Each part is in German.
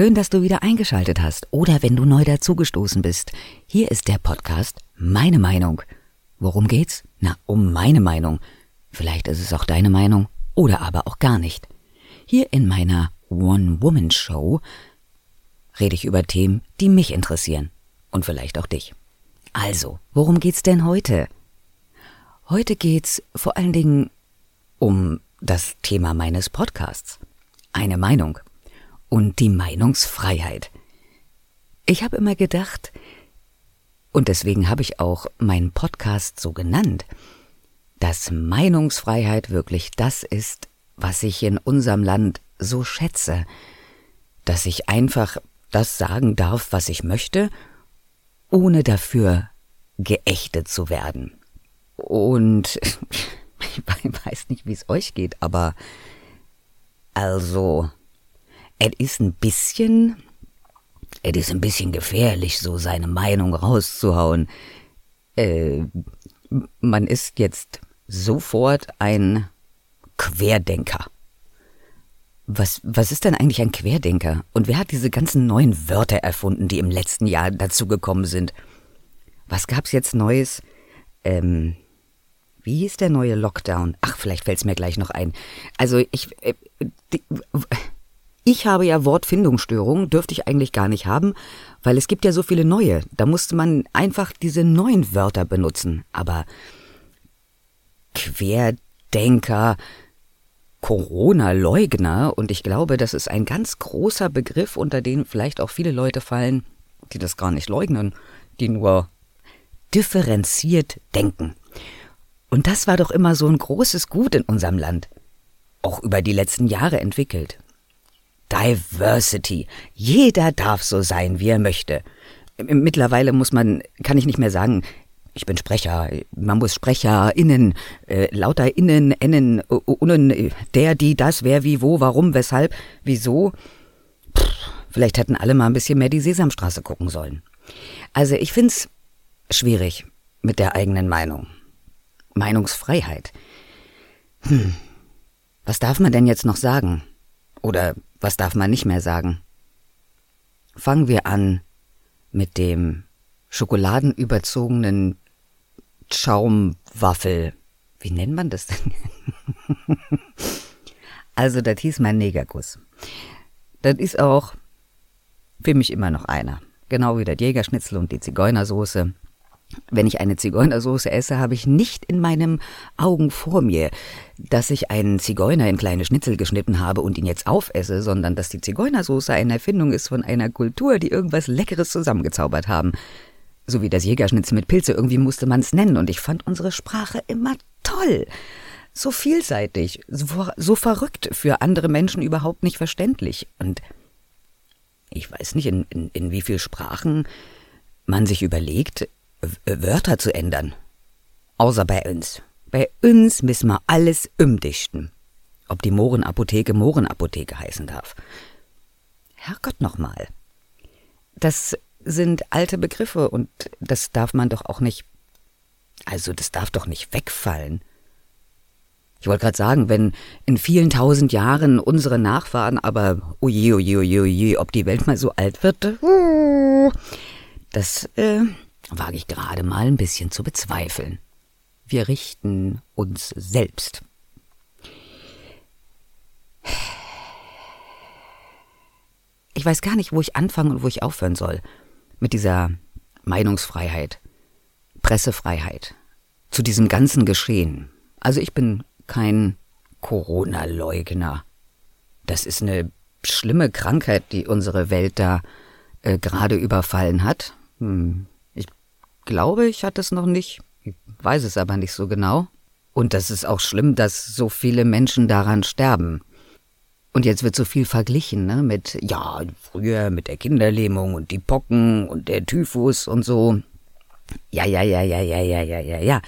Schön, dass du wieder eingeschaltet hast oder wenn du neu dazugestoßen bist. Hier ist der Podcast Meine Meinung. Worum geht's? Na, um meine Meinung. Vielleicht ist es auch deine Meinung oder aber auch gar nicht. Hier in meiner One-Woman-Show rede ich über Themen, die mich interessieren und vielleicht auch dich. Also, worum geht's denn heute? Heute geht's vor allen Dingen um das Thema meines Podcasts. Eine Meinung und die Meinungsfreiheit. Ich habe immer gedacht, und deswegen habe ich auch meinen Podcast so genannt, dass Meinungsfreiheit wirklich das ist, was ich in unserem Land so schätze, dass ich einfach das sagen darf, was ich möchte, ohne dafür geächtet zu werden. Und ich weiß nicht, wie es euch geht, aber also, es ist ein bisschen, es ist ein bisschen gefährlich, so seine Meinung rauszuhauen. Äh, man ist jetzt sofort ein Querdenker. Was, was ist denn eigentlich ein Querdenker? Und wer hat diese ganzen neuen Wörter erfunden, die im letzten Jahr dazugekommen sind? Was gab's jetzt Neues? Ähm, wie hieß der neue Lockdown? Ach, vielleicht fällt's mir gleich noch ein. Also ich, äh, die, ich habe ja Wortfindungsstörungen, dürfte ich eigentlich gar nicht haben, weil es gibt ja so viele neue. Da musste man einfach diese neuen Wörter benutzen. Aber Querdenker, Corona-Leugner und ich glaube, das ist ein ganz großer Begriff, unter den vielleicht auch viele Leute fallen, die das gar nicht leugnen, die nur differenziert denken. Und das war doch immer so ein großes Gut in unserem Land, auch über die letzten Jahre entwickelt. Diversity. Jeder darf so sein, wie er möchte. Mittlerweile muss man, kann ich nicht mehr sagen, ich bin Sprecher, man muss SprecherInnen, äh, lauter Innen, Ennen, Unnen, der, die, das, wer, wie, wo, warum, weshalb, wieso. Pff, vielleicht hätten alle mal ein bisschen mehr die Sesamstraße gucken sollen. Also ich find's schwierig mit der eigenen Meinung. Meinungsfreiheit. Hm. Was darf man denn jetzt noch sagen? Oder was darf man nicht mehr sagen? Fangen wir an mit dem schokoladenüberzogenen Schaumwaffel. Wie nennt man das denn? also, das hieß mein Negerkuss. Das ist auch für mich immer noch einer. Genau wie der Jägerschnitzel und die Zigeunersoße. Wenn ich eine Zigeunersoße esse, habe ich nicht in meinen Augen vor mir, dass ich einen Zigeuner in kleine Schnitzel geschnitten habe und ihn jetzt aufesse, sondern dass die Zigeunersoße eine Erfindung ist von einer Kultur, die irgendwas Leckeres zusammengezaubert haben so wie das Jägerschnitzel mit Pilze, irgendwie musste man es nennen. Und ich fand unsere Sprache immer toll. So vielseitig, so, so verrückt, für andere Menschen überhaupt nicht verständlich. Und ich weiß nicht, in, in, in wie vielen Sprachen man sich überlegt, Wörter zu ändern. Außer bei uns. Bei uns müssen wir alles umdichten. Ob die Mohrenapotheke Mohrenapotheke heißen darf. Herrgott nochmal. Das sind alte Begriffe und das darf man doch auch nicht, also das darf doch nicht wegfallen. Ich wollte gerade sagen, wenn in vielen tausend Jahren unsere Nachfahren, aber oje, oje, oje, oje, ob die Welt mal so alt wird, das äh, wage ich gerade mal ein bisschen zu bezweifeln. Wir richten uns selbst. Ich weiß gar nicht, wo ich anfangen und wo ich aufhören soll mit dieser Meinungsfreiheit, Pressefreiheit, zu diesem ganzen Geschehen. Also ich bin kein Corona-Leugner. Das ist eine schlimme Krankheit, die unsere Welt da äh, gerade überfallen hat. Hm. Glaube, ich hatte es noch nicht. Ich weiß es aber nicht so genau. Und das ist auch schlimm, dass so viele Menschen daran sterben. Und jetzt wird so viel verglichen, ne, mit, ja, früher mit der Kinderlähmung und die Pocken und der Typhus und so. Ja, ja, ja, ja, ja, ja, ja, ja, ja.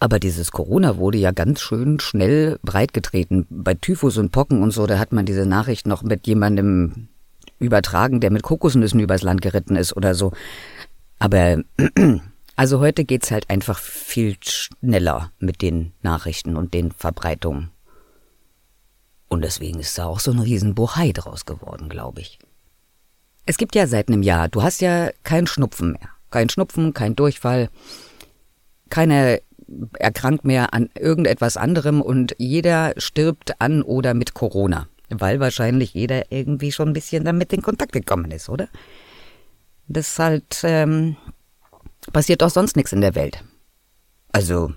Aber dieses Corona wurde ja ganz schön schnell breitgetreten. Bei Typhus und Pocken und so, da hat man diese Nachricht noch mit jemandem übertragen, der mit Kokosnüssen übers Land geritten ist oder so. Aber also heute geht's halt einfach viel schneller mit den Nachrichten und den Verbreitungen. Und deswegen ist da auch so ein Riesenbohai draus geworden, glaube ich. Es gibt ja seit einem Jahr, du hast ja keinen Schnupfen mehr. Kein Schnupfen, kein Durchfall, keiner erkrankt mehr an irgendetwas anderem und jeder stirbt an oder mit Corona. Weil wahrscheinlich jeder irgendwie schon ein bisschen damit in Kontakt gekommen ist, oder? Das halt, ähm, passiert doch sonst nichts in der Welt. Also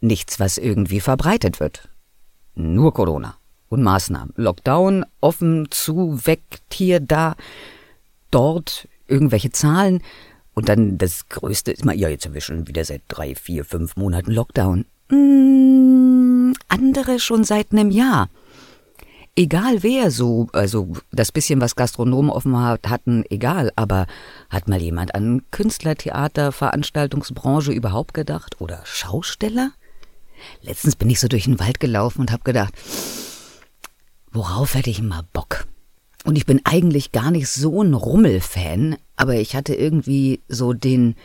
nichts, was irgendwie verbreitet wird. Nur Corona und Maßnahmen. Lockdown, offen, zu, weg, hier, da, dort, irgendwelche Zahlen. Und dann das Größte ist mal, ja, jetzt haben wir schon wieder seit drei, vier, fünf Monaten Lockdown. Mmh, andere schon seit einem Jahr. Egal wer so, also das bisschen, was Gastronomen offen hat, hatten, egal, aber hat mal jemand an Künstlertheater, Veranstaltungsbranche überhaupt gedacht? Oder Schausteller? Letztens bin ich so durch den Wald gelaufen und hab gedacht, worauf hätte ich mal Bock? Und ich bin eigentlich gar nicht so ein Rummelfan, aber ich hatte irgendwie so den,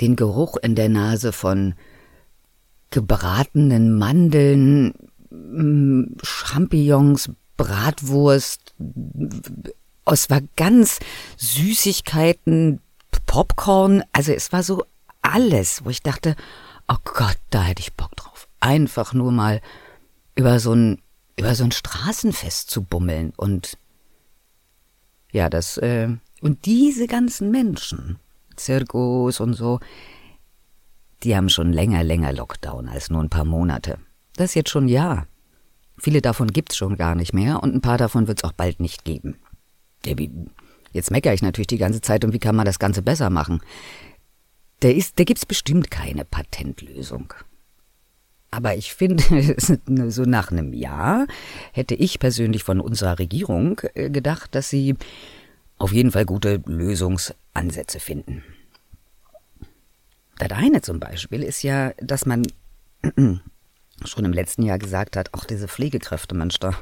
den Geruch in der Nase von gebratenen Mandeln, Champignons, Bratwurst. Es war ganz Süßigkeiten, Popcorn. Also es war so alles, wo ich dachte, oh Gott, da hätte ich Bock drauf. Einfach nur mal über so ein, über so ein Straßenfest zu bummeln und ja, das, äh, und diese ganzen Menschen, Zirkus und so, die haben schon länger, länger Lockdown als nur ein paar Monate. Das jetzt schon Jahr. Viele davon gibt's schon gar nicht mehr und ein paar davon wird's auch bald nicht geben. Jetzt meckere ich natürlich die ganze Zeit und wie kann man das Ganze besser machen? Der ist, da gibt's bestimmt keine Patentlösung. Aber ich finde, so nach einem Jahr hätte ich persönlich von unserer Regierung äh, gedacht, dass sie auf jeden Fall gute Lösungsansätze finden. Das eine zum Beispiel ist ja, dass man schon im letzten Jahr gesagt hat, auch diese Pflegekräfte, Mensch, da,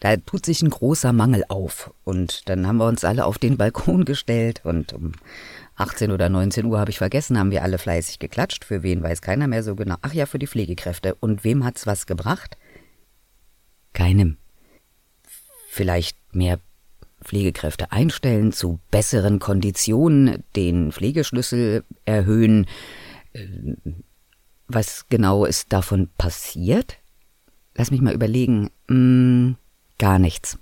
da tut sich ein großer Mangel auf. Und dann haben wir uns alle auf den Balkon gestellt und um 18 oder 19 Uhr habe ich vergessen, haben wir alle fleißig geklatscht. Für wen weiß keiner mehr so genau. Ach ja, für die Pflegekräfte. Und wem hat's was gebracht? Keinem. Vielleicht mehr Pflegekräfte einstellen, zu besseren Konditionen, den Pflegeschlüssel erhöhen. Was genau ist davon passiert? Lass mich mal überlegen. Hm, gar nichts.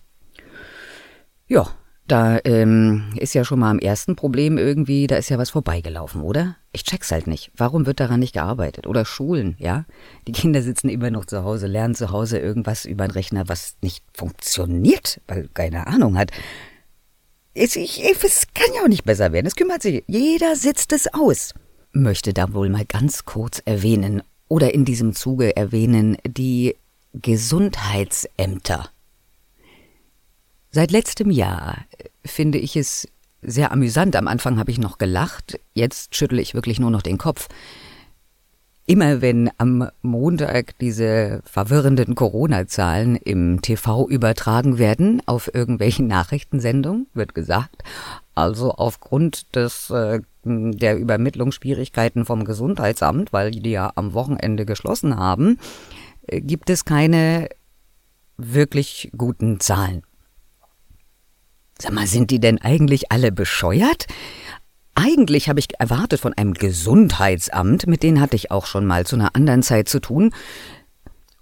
Ja, da ähm, ist ja schon mal am ersten Problem irgendwie, da ist ja was vorbeigelaufen, oder? Ich check's halt nicht. Warum wird daran nicht gearbeitet? Oder Schulen, ja? Die Kinder sitzen immer noch zu Hause, lernen zu Hause irgendwas über einen Rechner, was nicht funktioniert, weil keine Ahnung hat. Es, ich, es kann ja auch nicht besser werden. Es kümmert sich. Jeder sitzt es aus. Möchte da wohl mal ganz kurz erwähnen oder in diesem Zuge erwähnen die Gesundheitsämter. Seit letztem Jahr finde ich es sehr amüsant. Am Anfang habe ich noch gelacht, jetzt schüttle ich wirklich nur noch den Kopf. Immer wenn am Montag diese verwirrenden Corona-Zahlen im TV übertragen werden, auf irgendwelchen Nachrichtensendungen, wird gesagt, also aufgrund des, äh, der Übermittlungsschwierigkeiten vom Gesundheitsamt, weil die ja am Wochenende geschlossen haben, äh, gibt es keine wirklich guten Zahlen. Sag mal, sind die denn eigentlich alle bescheuert? Eigentlich habe ich erwartet von einem Gesundheitsamt, mit denen hatte ich auch schon mal zu einer anderen Zeit zu tun.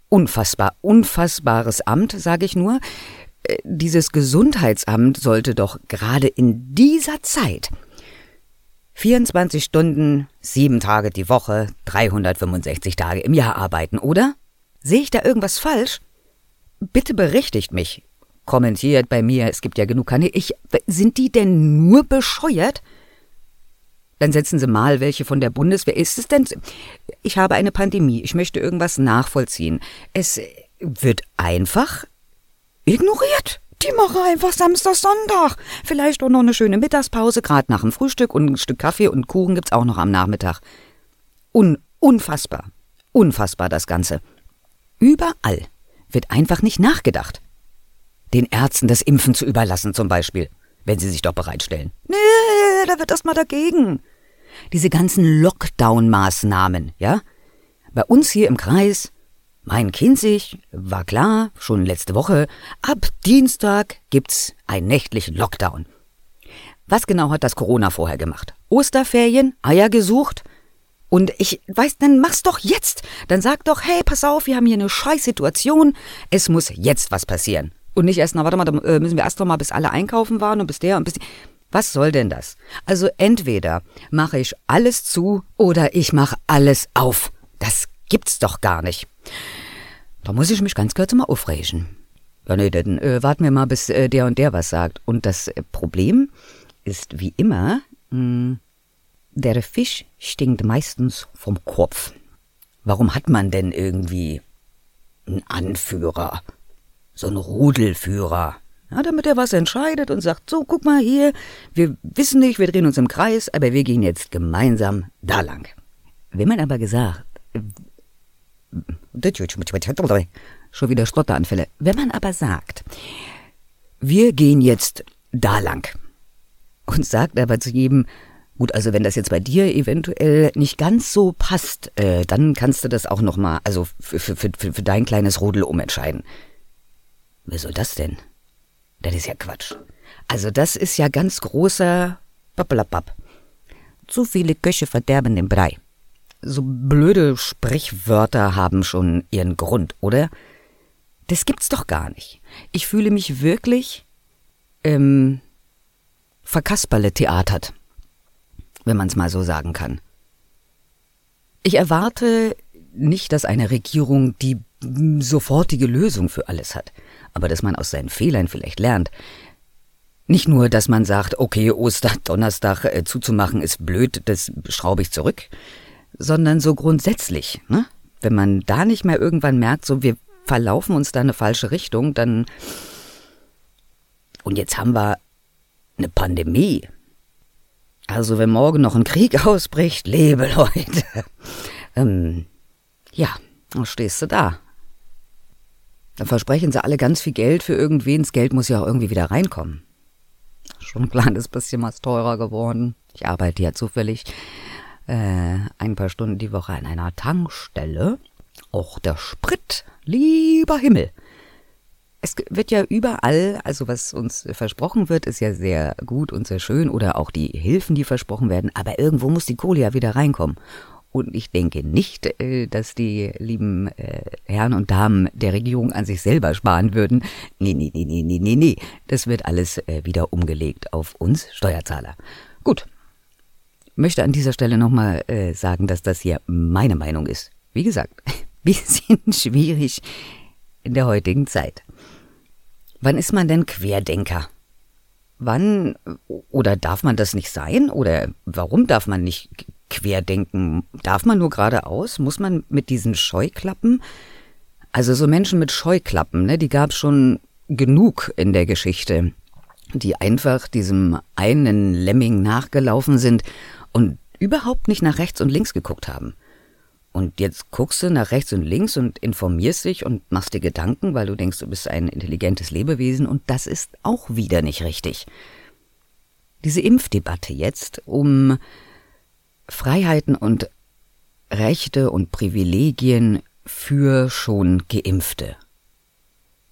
Unfassbar, unfassbares Amt, sage ich nur. Äh, dieses Gesundheitsamt sollte doch gerade in dieser Zeit 24 Stunden, sieben Tage die Woche, 365 Tage im Jahr arbeiten, oder? Sehe ich da irgendwas falsch? Bitte berichtigt mich kommentiert bei mir, es gibt ja genug Kanäle. Ich, sind die denn nur bescheuert? Dann setzen Sie mal welche von der Bundeswehr. Ist es denn? Ich habe eine Pandemie. Ich möchte irgendwas nachvollziehen. Es wird einfach ignoriert. Die machen einfach Samstag, Sonntag. Vielleicht auch noch eine schöne Mittagspause, gerade nach dem Frühstück und ein Stück Kaffee und Kuchen gibt's auch noch am Nachmittag. Un unfassbar. Unfassbar das Ganze. Überall wird einfach nicht nachgedacht den Ärzten das Impfen zu überlassen zum Beispiel, wenn sie sich doch bereitstellen. Nee, da wird erst mal dagegen. Diese ganzen Lockdown-Maßnahmen, ja? Bei uns hier im Kreis Mein Kinzig war klar, schon letzte Woche, ab Dienstag gibt's einen nächtlichen Lockdown. Was genau hat das Corona vorher gemacht? Osterferien, Eier gesucht? Und ich weiß, dann mach's doch jetzt. Dann sag doch, hey, pass auf, wir haben hier eine Scheißsituation. Es muss jetzt was passieren. Und nicht erst, na warte mal, da äh, müssen wir erst noch mal, bis alle einkaufen waren und bis der und bis die. Was soll denn das? Also entweder mache ich alles zu oder ich mache alles auf. Das gibt's doch gar nicht. Da muss ich mich ganz kurz mal aufregen. Ja, nee, dann äh, warten wir mal, bis äh, der und der was sagt. Und das äh, Problem ist wie immer, mh, hm, der Fisch stinkt meistens vom Kopf. Warum hat man denn irgendwie einen Anführer? So einen Rudelführer? Ja, damit er was entscheidet und sagt, so, guck mal hier, wir wissen nicht, wir drehen uns im Kreis, aber wir gehen jetzt gemeinsam da lang. Wenn man aber gesagt, schon wieder Stotteranfälle, wenn man aber sagt, wir gehen jetzt da lang und sagt aber zu jedem, gut, also wenn das jetzt bei dir eventuell nicht ganz so passt, äh, dann kannst du das auch nochmal, also für, für, für, für dein kleines Rudel umentscheiden. Wer soll das denn? Das ist ja Quatsch. Also das ist ja ganz großer Pappelapapp. Zu viele Köche verderben den Brei. So blöde Sprichwörter haben schon ihren Grund, oder? Das gibt's doch gar nicht. Ich fühle mich wirklich ähm, verkasperle theatert, wenn man's mal so sagen kann. Ich erwarte nicht, dass eine Regierung die sofortige Lösung für alles hat aber dass man aus seinen Fehlern vielleicht lernt. Nicht nur, dass man sagt, okay, Osterdonnerstag äh, zuzumachen ist blöd, das schraube ich zurück, sondern so grundsätzlich, ne? Wenn man da nicht mehr irgendwann merkt, so wir verlaufen uns da eine falsche Richtung, dann und jetzt haben wir eine Pandemie. Also wenn morgen noch ein Krieg ausbricht, lebe Leute. ähm, ja, dann stehst du da dann versprechen sie alle ganz viel Geld für irgendwen. Das Geld muss ja auch irgendwie wieder reinkommen. Schon ein kleines bisschen was teurer geworden. Ich arbeite ja zufällig äh, ein paar Stunden die Woche an einer Tankstelle. Auch der Sprit, lieber Himmel. Es wird ja überall, also was uns versprochen wird, ist ja sehr gut und sehr schön oder auch die Hilfen, die versprochen werden, aber irgendwo muss die Kohle ja wieder reinkommen. Und ich denke nicht, äh, dass die lieben äh, Herren und Damen der Regierung an sich selber sparen würden. Nee, nee, nee, nee, nee, nee, nee. Das wird alles äh, wieder umgelegt auf uns Steuerzahler. Gut. Möchte an dieser Stelle nochmal sagen, dass das hier meine Meinung ist. Wie gesagt, bisschen schwierig in der heutigen Zeit. Wann ist man denn Querdenker? Wann oder darf man das nicht sein? Oder warum darf man nicht querdenken? Darf man nur geradeaus? Muss man mit diesen Scheuklappen? Also so Menschen mit Scheuklappen, ne, die gab es schon genug in der Geschichte, die einfach diesem einen Lemming nachgelaufen sind und überhaupt nicht nach rechts und links geguckt haben. Und jetzt guckst du nach rechts und links und informierst dich und machst dir Gedanken, weil du denkst, du bist ein intelligentes Lebewesen und das ist auch wieder nicht richtig. Diese Impfdebatte jetzt um Freiheiten und Rechte und Privilegien für schon Geimpfte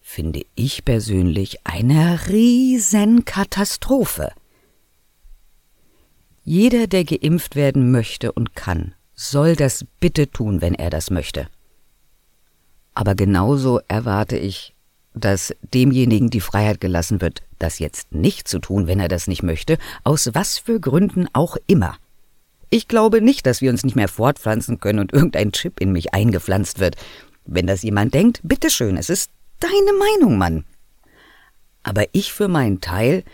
finde ich persönlich eine Riesenkatastrophe. Jeder, der geimpft werden möchte und kann, soll das bitte tun, wenn er das möchte. Aber genauso erwarte ich, dass demjenigen die Freiheit gelassen wird, das jetzt nicht zu tun, wenn er das nicht möchte, aus was für Gründen auch immer. Ich glaube nicht, dass wir uns nicht mehr fortpflanzen können und irgendein Chip in mich eingepflanzt wird. Wenn das jemand denkt, bitteschön, es ist deine Meinung, Mann. Aber ich für meinen Teil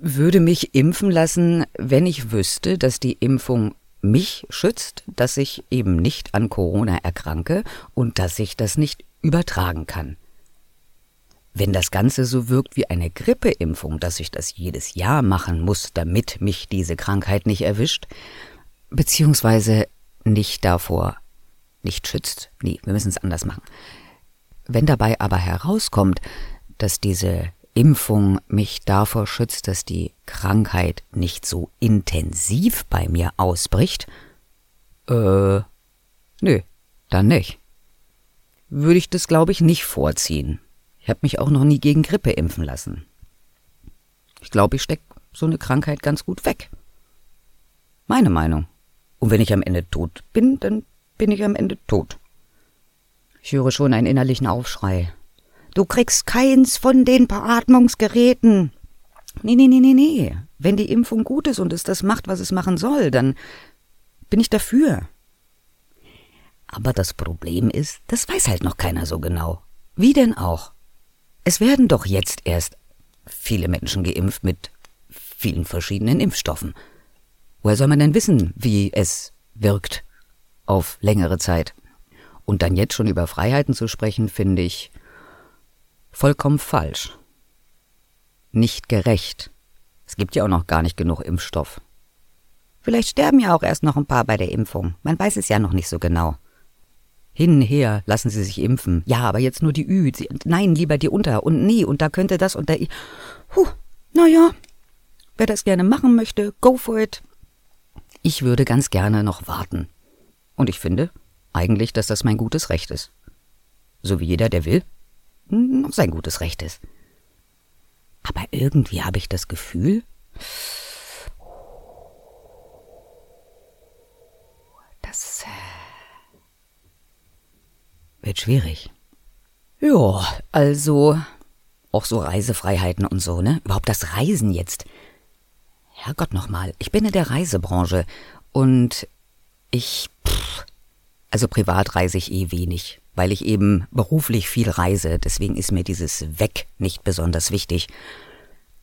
würde mich impfen lassen, wenn ich wüsste, dass die Impfung mich schützt, dass ich eben nicht an Corona erkranke und dass ich das nicht übertragen kann. Wenn das Ganze so wirkt wie eine Grippeimpfung, dass ich das jedes Jahr machen muss, damit mich diese Krankheit nicht erwischt, beziehungsweise nicht davor nicht schützt. Nee, wir müssen es anders machen. Wenn dabei aber herauskommt, dass diese Impfung mich davor schützt, dass die Krankheit nicht so intensiv bei mir ausbricht, äh, nö, dann nicht. würde ich das, glaube ich, nicht vorziehen. Ich habe mich auch noch nie gegen Grippe impfen lassen. Ich glaube, ich stecke so eine Krankheit ganz gut weg. Meine Meinung. Und wenn ich am Ende tot bin, dann bin ich am Ende tot. Ich höre schon einen innerlichen Aufschrei. Du kriegst keins von den Beatmungsgeräten. Nee, nee, nee, nee, nee. Wenn die Impfung gut ist und es das macht, was es machen soll, dann bin ich dafür. Aber das Problem ist, das weiß halt noch keiner so genau. Wie denn auch? Es werden doch jetzt erst viele Menschen geimpft mit vielen verschiedenen Impfstoffen. Woher soll man denn wissen, wie es wirkt auf längere Zeit? Und dann jetzt schon über Freiheiten zu sprechen, finde ich vollkommen falsch. Nicht gerecht. Es gibt ja auch noch gar nicht genug Impfstoff. Vielleicht sterben ja auch erst noch ein paar bei der Impfung. Man weiß es ja noch nicht so genau. Hin, her, lassen Sie sich impfen. Ja, aber jetzt nur die Ü. Nein, lieber die Unter. Und nie. Und da könnte das und da. Puh, naja. Wer das gerne machen möchte, go for it. Ich würde ganz gerne noch warten. Und ich finde eigentlich, dass das mein gutes Recht ist. So wie jeder, der will, noch sein gutes Recht ist. Aber irgendwie habe ich das Gefühl, das äh, wird schwierig. Ja, also auch so Reisefreiheiten und so, ne? Überhaupt das Reisen jetzt. Herrgott nochmal, ich bin in der Reisebranche und ich, pff, also privat reise ich eh wenig weil ich eben beruflich viel reise, deswegen ist mir dieses Weg nicht besonders wichtig.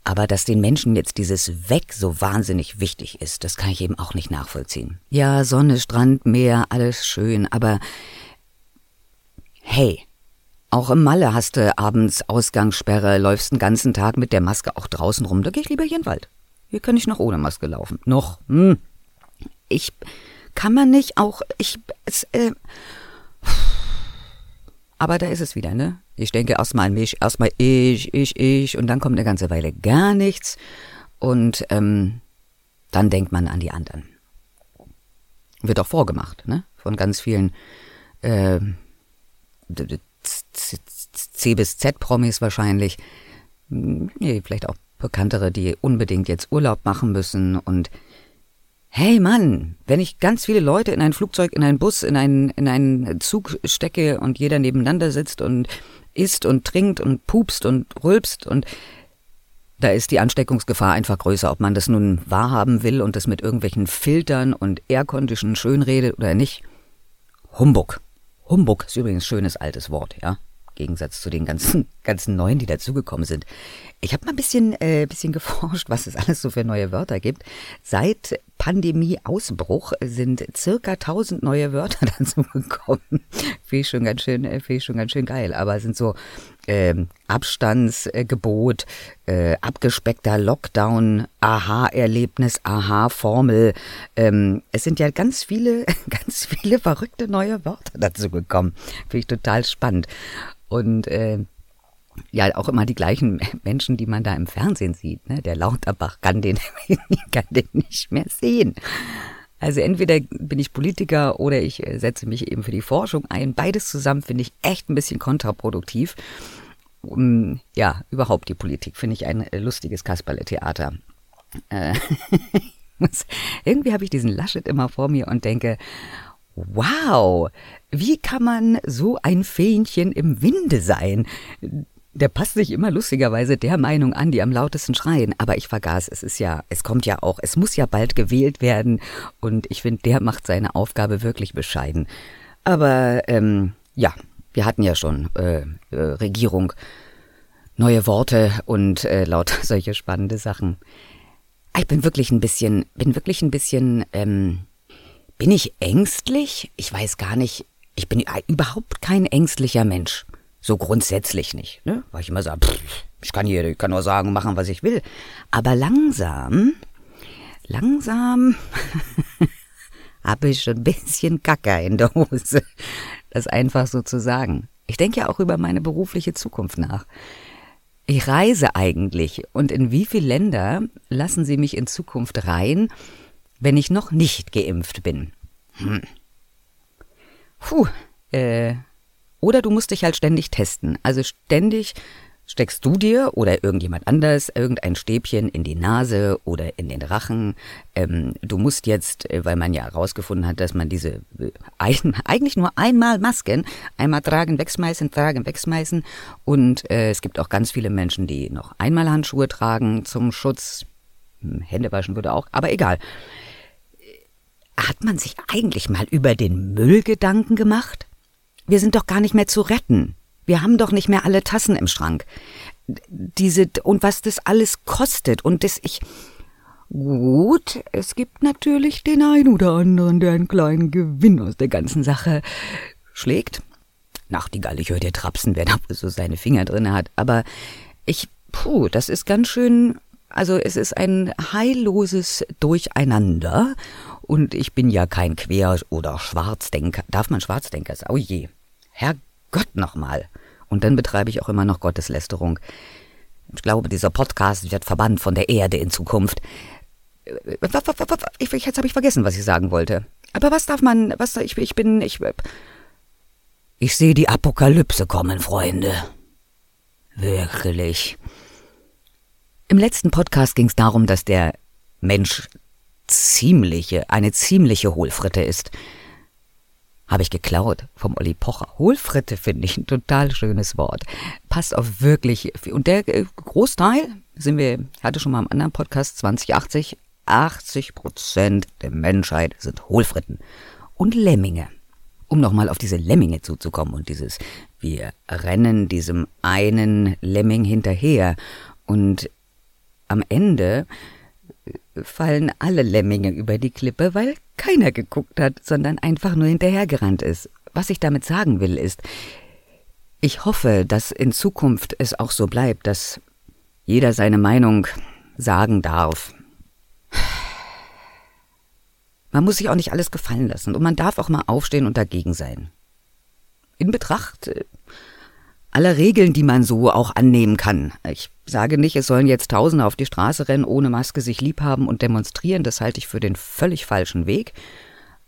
Aber dass den Menschen jetzt dieses Weg so wahnsinnig wichtig ist, das kann ich eben auch nicht nachvollziehen. Ja, Sonne, Strand, Meer, alles schön, aber hey, auch im Malle hast du abends Ausgangssperre, läufst den ganzen Tag mit der Maske auch draußen rum, da geh ich lieber hier in den Wald. Hier kann ich noch ohne Maske laufen. Noch. Hm. Ich kann man nicht auch, ich, es, äh, aber da ist es wieder, ne? Ich denke erstmal an mich, erstmal ich, ich, ich, und dann kommt eine ganze Weile gar nichts. Und ähm, dann denkt man an die anderen. Wird auch vorgemacht, ne? Von ganz vielen äh, C bis Z-Promis wahrscheinlich. Nee, vielleicht auch bekanntere, die unbedingt jetzt Urlaub machen müssen und Hey Mann, wenn ich ganz viele Leute in ein Flugzeug, in einen Bus, in einen, in einen Zug stecke und jeder nebeneinander sitzt und isst und trinkt und pupst und rülpst und da ist die Ansteckungsgefahr einfach größer, ob man das nun wahrhaben will und das mit irgendwelchen Filtern und Aircondition schönredet oder nicht. Humbug. Humbug ist übrigens ein schönes altes Wort, ja. Gegensatz zu den ganzen, ganzen neuen, die dazugekommen sind. Ich habe mal ein bisschen, äh, bisschen geforscht, was es alles so für neue Wörter gibt. Seit Pandemie-Ausbruch sind circa 1000 neue Wörter dazugekommen. Finde ich schon ganz schön, äh, finde ich schon ganz schön geil. Aber es sind so ähm, Abstandsgebot, äh, abgespeckter Lockdown, Aha-Erlebnis, Aha-Formel. Ähm, es sind ja ganz viele, ganz viele verrückte neue Wörter dazu gekommen. Finde ich total spannend. Und äh, ja, auch immer die gleichen Menschen, die man da im Fernsehen sieht. Ne? Der Lauterbach kann den, kann den nicht mehr sehen. Also entweder bin ich Politiker oder ich äh, setze mich eben für die Forschung ein. Beides zusammen finde ich echt ein bisschen kontraproduktiv. Ja, überhaupt die Politik finde ich ein äh, lustiges Kasperle-Theater. Äh, irgendwie habe ich diesen Laschet immer vor mir und denke, wow, wie kann man so ein Fähnchen im Winde sein? Der passt sich immer lustigerweise der Meinung an, die am lautesten schreien. Aber ich vergaß, es ist ja, es kommt ja auch, es muss ja bald gewählt werden. Und ich finde, der macht seine Aufgabe wirklich bescheiden. Aber ähm, ja, wir hatten ja schon äh, äh, Regierung, neue Worte und äh, lauter solche spannende Sachen. Ich bin wirklich ein bisschen, bin wirklich ein bisschen, ähm, bin ich ängstlich? Ich weiß gar nicht. Ich bin überhaupt kein ängstlicher Mensch. So grundsätzlich nicht, ne? Weil ich immer sage, pff, ich kann hier, ich kann nur sagen, machen, was ich will. Aber langsam, langsam habe ich schon ein bisschen Kacker in der Hose. Das einfach so zu sagen. Ich denke ja auch über meine berufliche Zukunft nach. Ich reise eigentlich und in wie viele Länder lassen Sie mich in Zukunft rein, wenn ich noch nicht geimpft bin? Hm. Puh, äh, Oder du musst dich halt ständig testen. Also ständig steckst du dir oder irgendjemand anders irgendein Stäbchen in die Nase oder in den Rachen. Ähm, du musst jetzt, äh, weil man ja herausgefunden hat, dass man diese äh, ein, eigentlich nur einmal Masken, einmal tragen, wegschmeißen, tragen, wegschmeißen. Und äh, es gibt auch ganz viele Menschen, die noch einmal Handschuhe tragen zum Schutz. Hm, Hände waschen würde auch, aber egal. Hat man sich eigentlich mal über den Müll Gedanken gemacht? Wir sind doch gar nicht mehr zu retten. Wir haben doch nicht mehr alle Tassen im Schrank. Diese, und was das alles kostet und das ich, Gut, es gibt natürlich den einen oder anderen, der einen kleinen Gewinn aus der ganzen Sache schlägt. Nachtigall, ich höre dir trapsen, wer da so seine Finger drin hat. Aber ich, puh, das ist ganz schön, also es ist ein heilloses Durcheinander. Und ich bin ja kein Quer- oder Schwarzdenker. Darf man Schwarzdenker sein? Oh je. Herrgott nochmal. Und dann betreibe ich auch immer noch Gotteslästerung. Ich glaube, dieser Podcast wird verbannt von der Erde in Zukunft. Ich, jetzt habe ich vergessen, was ich sagen wollte. Aber was darf man, was, ich, ich bin, ich, ich sehe die Apokalypse kommen, Freunde. Wirklich. Im letzten Podcast ging es darum, dass der Mensch ziemliche, eine ziemliche Hohlfritte ist. Habe ich geklaut vom Olli Pocher. Hohlfritte finde ich ein total schönes Wort. Passt auf wirklich. Und der äh, Großteil, sind wir, hatte schon mal im anderen Podcast 2080, 80 Prozent der Menschheit sind Hohlfritten. Und Lemminge. Um nochmal auf diese Lemminge zuzukommen und dieses, wir rennen diesem einen Lemming hinterher und am Ende fallen alle Lemminge über die Klippe, weil keiner geguckt hat, sondern einfach nur hinterhergerannt ist. Was ich damit sagen will, ist, ich hoffe, dass in Zukunft es auch so bleibt, dass jeder seine Meinung sagen darf. Man muss sich auch nicht alles gefallen lassen und man darf auch mal aufstehen und dagegen sein. In Betracht äh, aller Regeln, die man so auch annehmen kann. Ich sage nicht, es sollen jetzt Tausende auf die Straße rennen, ohne Maske sich lieb haben und demonstrieren, das halte ich für den völlig falschen Weg.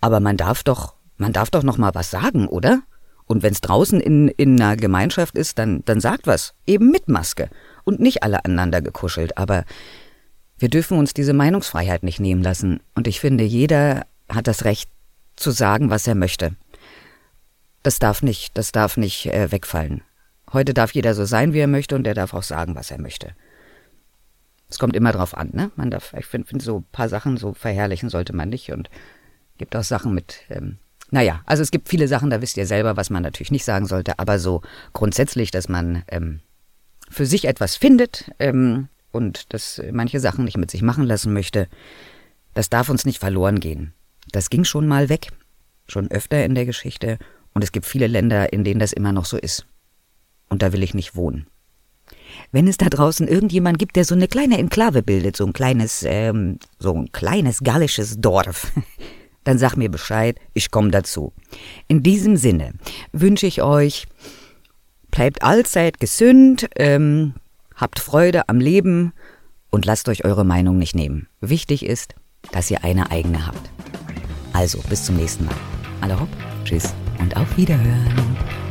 Aber man darf doch, man darf doch noch mal was sagen, oder? Und wenn's draußen in, in einer Gemeinschaft ist, dann, dann sagt was. Eben mit Maske. Und nicht alle aneinander gekuschelt. Aber wir dürfen uns diese Meinungsfreiheit nicht nehmen lassen. Und ich finde, jeder hat das Recht zu sagen, was er möchte. Das darf nicht, das darf nicht äh, wegfallen. Heute darf jeder so sein, wie er möchte, und er darf auch sagen, was er möchte. Es kommt immer drauf an, ne? Man darf, ich finde, find so ein paar Sachen so verherrlichen sollte man nicht und gibt auch Sachen mit, ähm, naja, also es gibt viele Sachen, da wisst ihr selber, was man natürlich nicht sagen sollte, aber so grundsätzlich, dass man ähm, für sich etwas findet ähm, und dass manche Sachen nicht mit sich machen lassen möchte, das darf uns nicht verloren gehen. Das ging schon mal weg, schon öfter in der Geschichte, und es gibt viele Länder, in denen das immer noch so ist und da will ich nicht wohnen. Wenn es da draußen irgendjemand gibt, der so eine kleine Enklave bildet, so ein kleines, ähm, so ein kleines gallisches Dorf, dann sag mir Bescheid, ich komme dazu. In diesem Sinne wünsche ich euch, bleibt allzeit gesund, ähm, habt Freude am Leben und lasst euch eure Meinung nicht nehmen. Wichtig ist, dass ihr eine eigene habt. Also, bis zum nächsten Mal. Alle hopp, tschüss und auf Wiederhören.